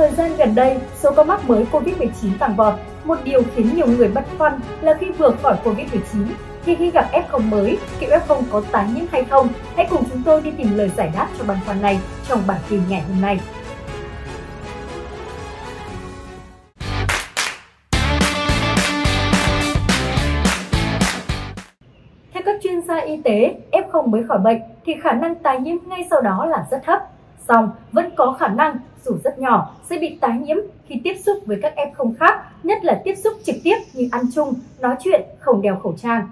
Thời gian gần đây, số ca mắc mới COVID-19 tăng vọt. Một điều khiến nhiều người băn khoăn là khi vừa khỏi COVID-19 thì khi gặp F0 mới, kiểu F0 có tái nhiễm hay không? Hãy cùng chúng tôi đi tìm lời giải đáp cho băn khoăn này trong bản tin ngày hôm nay. Theo các chuyên gia y tế, F0 mới khỏi bệnh thì khả năng tái nhiễm ngay sau đó là rất thấp. Song vẫn có khả năng, dù rất nhỏ, sẽ bị tái nhiễm khi tiếp xúc với các F0 khác, nhất là tiếp xúc trực tiếp như ăn chung, nói chuyện, không đeo khẩu trang.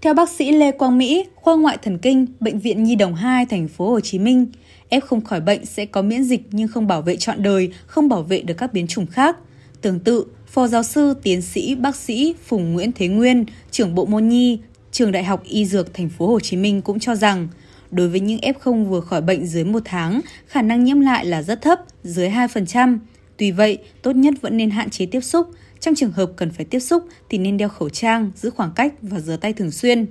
Theo bác sĩ Lê Quang Mỹ, khoa ngoại thần kinh, bệnh viện Nhi đồng 2 thành phố Hồ Chí Minh, F không khỏi bệnh sẽ có miễn dịch nhưng không bảo vệ trọn đời, không bảo vệ được các biến chủng khác. Tương tự, Phó giáo sư, tiến sĩ, bác sĩ Phùng Nguyễn Thế Nguyên, trưởng bộ môn nhi, trường Đại học Y Dược thành phố Hồ Chí Minh cũng cho rằng, đối với những F0 vừa khỏi bệnh dưới một tháng, khả năng nhiễm lại là rất thấp, dưới 2%. Tuy vậy, tốt nhất vẫn nên hạn chế tiếp xúc, trong trường hợp cần phải tiếp xúc thì nên đeo khẩu trang, giữ khoảng cách và rửa tay thường xuyên.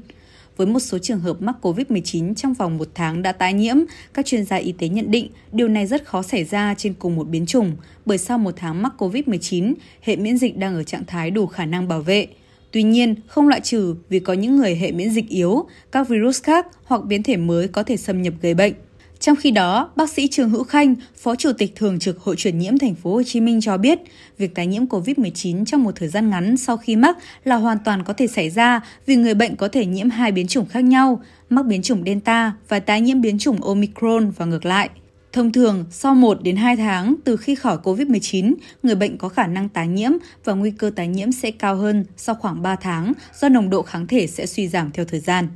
Với một số trường hợp mắc COVID-19 trong vòng một tháng đã tái nhiễm, các chuyên gia y tế nhận định điều này rất khó xảy ra trên cùng một biến chủng, bởi sau một tháng mắc COVID-19, hệ miễn dịch đang ở trạng thái đủ khả năng bảo vệ. Tuy nhiên, không loại trừ vì có những người hệ miễn dịch yếu, các virus khác hoặc biến thể mới có thể xâm nhập gây bệnh. Trong khi đó, bác sĩ Trương Hữu Khanh, Phó Chủ tịch Thường trực Hội truyền nhiễm thành phố Hồ Chí Minh cho biết, việc tái nhiễm COVID-19 trong một thời gian ngắn sau khi mắc là hoàn toàn có thể xảy ra vì người bệnh có thể nhiễm hai biến chủng khác nhau, mắc biến chủng Delta và tái nhiễm biến chủng Omicron và ngược lại. Thông thường, sau 1 đến 2 tháng từ khi khỏi COVID-19, người bệnh có khả năng tái nhiễm và nguy cơ tái nhiễm sẽ cao hơn sau khoảng 3 tháng do nồng độ kháng thể sẽ suy giảm theo thời gian.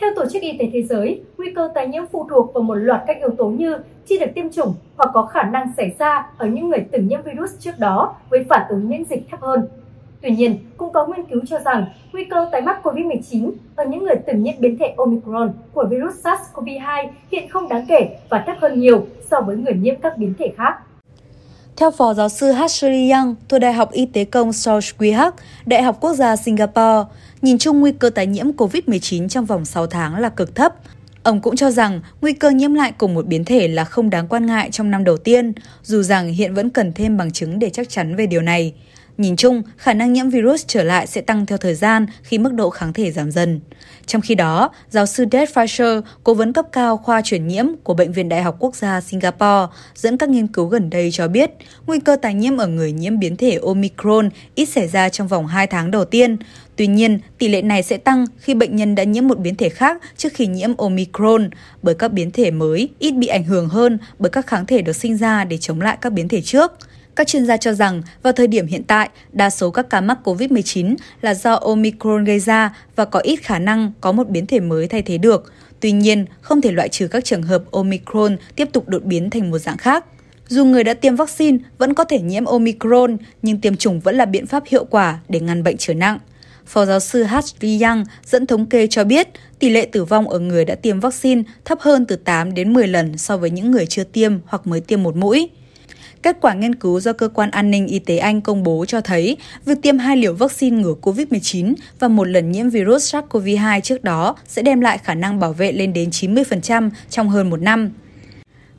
Theo Tổ chức Y tế Thế giới, nguy cơ tái nhiễm phụ thuộc vào một loạt các yếu tố như chưa được tiêm chủng hoặc có khả năng xảy ra ở những người từng nhiễm virus trước đó với phản ứng miễn dịch thấp hơn. Tuy nhiên, cũng có nghiên cứu cho rằng nguy cơ tái mắc COVID-19 ở những người từng nhiễm biến thể Omicron của virus SARS-CoV-2 hiện không đáng kể và thấp hơn nhiều so với người nhiễm các biến thể khác. Theo Phó Giáo sư Ashley Young thuộc Đại học Y tế công South Quihak, Đại học Quốc gia Singapore, nhìn chung nguy cơ tái nhiễm COVID-19 trong vòng 6 tháng là cực thấp. Ông cũng cho rằng nguy cơ nhiễm lại cùng một biến thể là không đáng quan ngại trong năm đầu tiên, dù rằng hiện vẫn cần thêm bằng chứng để chắc chắn về điều này. Nhìn chung, khả năng nhiễm virus trở lại sẽ tăng theo thời gian khi mức độ kháng thể giảm dần. Trong khi đó, giáo sư Dave Fisher, cố vấn cấp cao khoa truyền nhiễm của Bệnh viện Đại học Quốc gia Singapore, dẫn các nghiên cứu gần đây cho biết, nguy cơ tái nhiễm ở người nhiễm biến thể Omicron ít xảy ra trong vòng 2 tháng đầu tiên. Tuy nhiên, tỷ lệ này sẽ tăng khi bệnh nhân đã nhiễm một biến thể khác trước khi nhiễm Omicron, bởi các biến thể mới ít bị ảnh hưởng hơn bởi các kháng thể được sinh ra để chống lại các biến thể trước. Các chuyên gia cho rằng, vào thời điểm hiện tại, đa số các ca mắc COVID-19 là do Omicron gây ra và có ít khả năng có một biến thể mới thay thế được. Tuy nhiên, không thể loại trừ các trường hợp Omicron tiếp tục đột biến thành một dạng khác. Dù người đã tiêm vaccine vẫn có thể nhiễm Omicron, nhưng tiêm chủng vẫn là biện pháp hiệu quả để ngăn bệnh trở nặng. Phó giáo sư Ashley Young dẫn thống kê cho biết tỷ lệ tử vong ở người đã tiêm vaccine thấp hơn từ 8 đến 10 lần so với những người chưa tiêm hoặc mới tiêm một mũi. Kết quả nghiên cứu do Cơ quan An ninh Y tế Anh công bố cho thấy việc tiêm hai liều vaccine ngừa COVID-19 và một lần nhiễm virus SARS-CoV-2 trước đó sẽ đem lại khả năng bảo vệ lên đến 90% trong hơn một năm.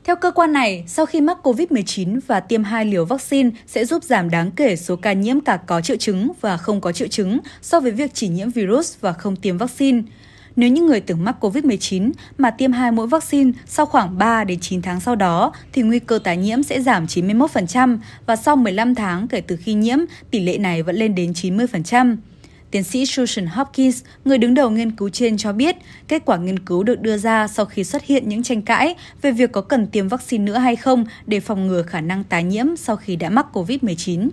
Theo cơ quan này, sau khi mắc COVID-19 và tiêm hai liều vaccine sẽ giúp giảm đáng kể số ca nhiễm cả có triệu chứng và không có triệu chứng so với việc chỉ nhiễm virus và không tiêm vaccine. Nếu những người từng mắc COVID-19 mà tiêm hai mũi vaccine sau khoảng 3 đến 9 tháng sau đó thì nguy cơ tái nhiễm sẽ giảm 91% và sau 15 tháng kể từ khi nhiễm, tỷ lệ này vẫn lên đến 90%. Tiến sĩ Susan Hopkins, người đứng đầu nghiên cứu trên cho biết, kết quả nghiên cứu được đưa ra sau khi xuất hiện những tranh cãi về việc có cần tiêm vaccine nữa hay không để phòng ngừa khả năng tái nhiễm sau khi đã mắc COVID-19.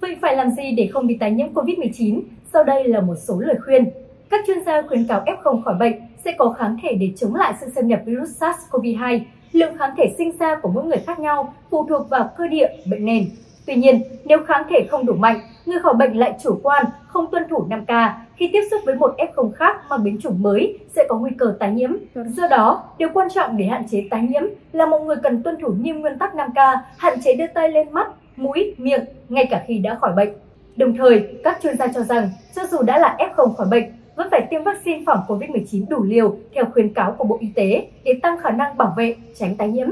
Vậy phải làm gì để không bị tái nhiễm COVID-19? Sau đây là một số lời khuyên. Các chuyên gia khuyến cáo F0 khỏi bệnh sẽ có kháng thể để chống lại sự xâm nhập virus SARS-CoV-2. Lượng kháng thể sinh ra của mỗi người khác nhau phụ thuộc vào cơ địa bệnh nền. Tuy nhiên, nếu kháng thể không đủ mạnh, người khỏi bệnh lại chủ quan, không tuân thủ 5K, khi tiếp xúc với một F0 khác mang biến chủng mới sẽ có nguy cơ tái nhiễm. Do đó, điều quan trọng để hạn chế tái nhiễm là một người cần tuân thủ nghiêm nguyên tắc 5K, hạn chế đưa tay lên mắt, mũi, miệng ngay cả khi đã khỏi bệnh. Đồng thời, các chuyên gia cho rằng cho dù đã là F0 khỏi bệnh, vẫn phải tiêm vaccine phòng COVID-19 đủ liều theo khuyến cáo của Bộ Y tế để tăng khả năng bảo vệ, tránh tái nhiễm.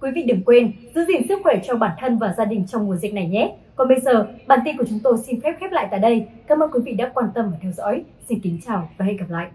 Quý vị đừng quên giữ gìn sức khỏe cho bản thân và gia đình trong mùa dịch này nhé. Còn bây giờ, bản tin của chúng tôi xin phép khép lại tại đây. Cảm ơn quý vị đã quan tâm và theo dõi. Xin kính chào và hẹn gặp lại.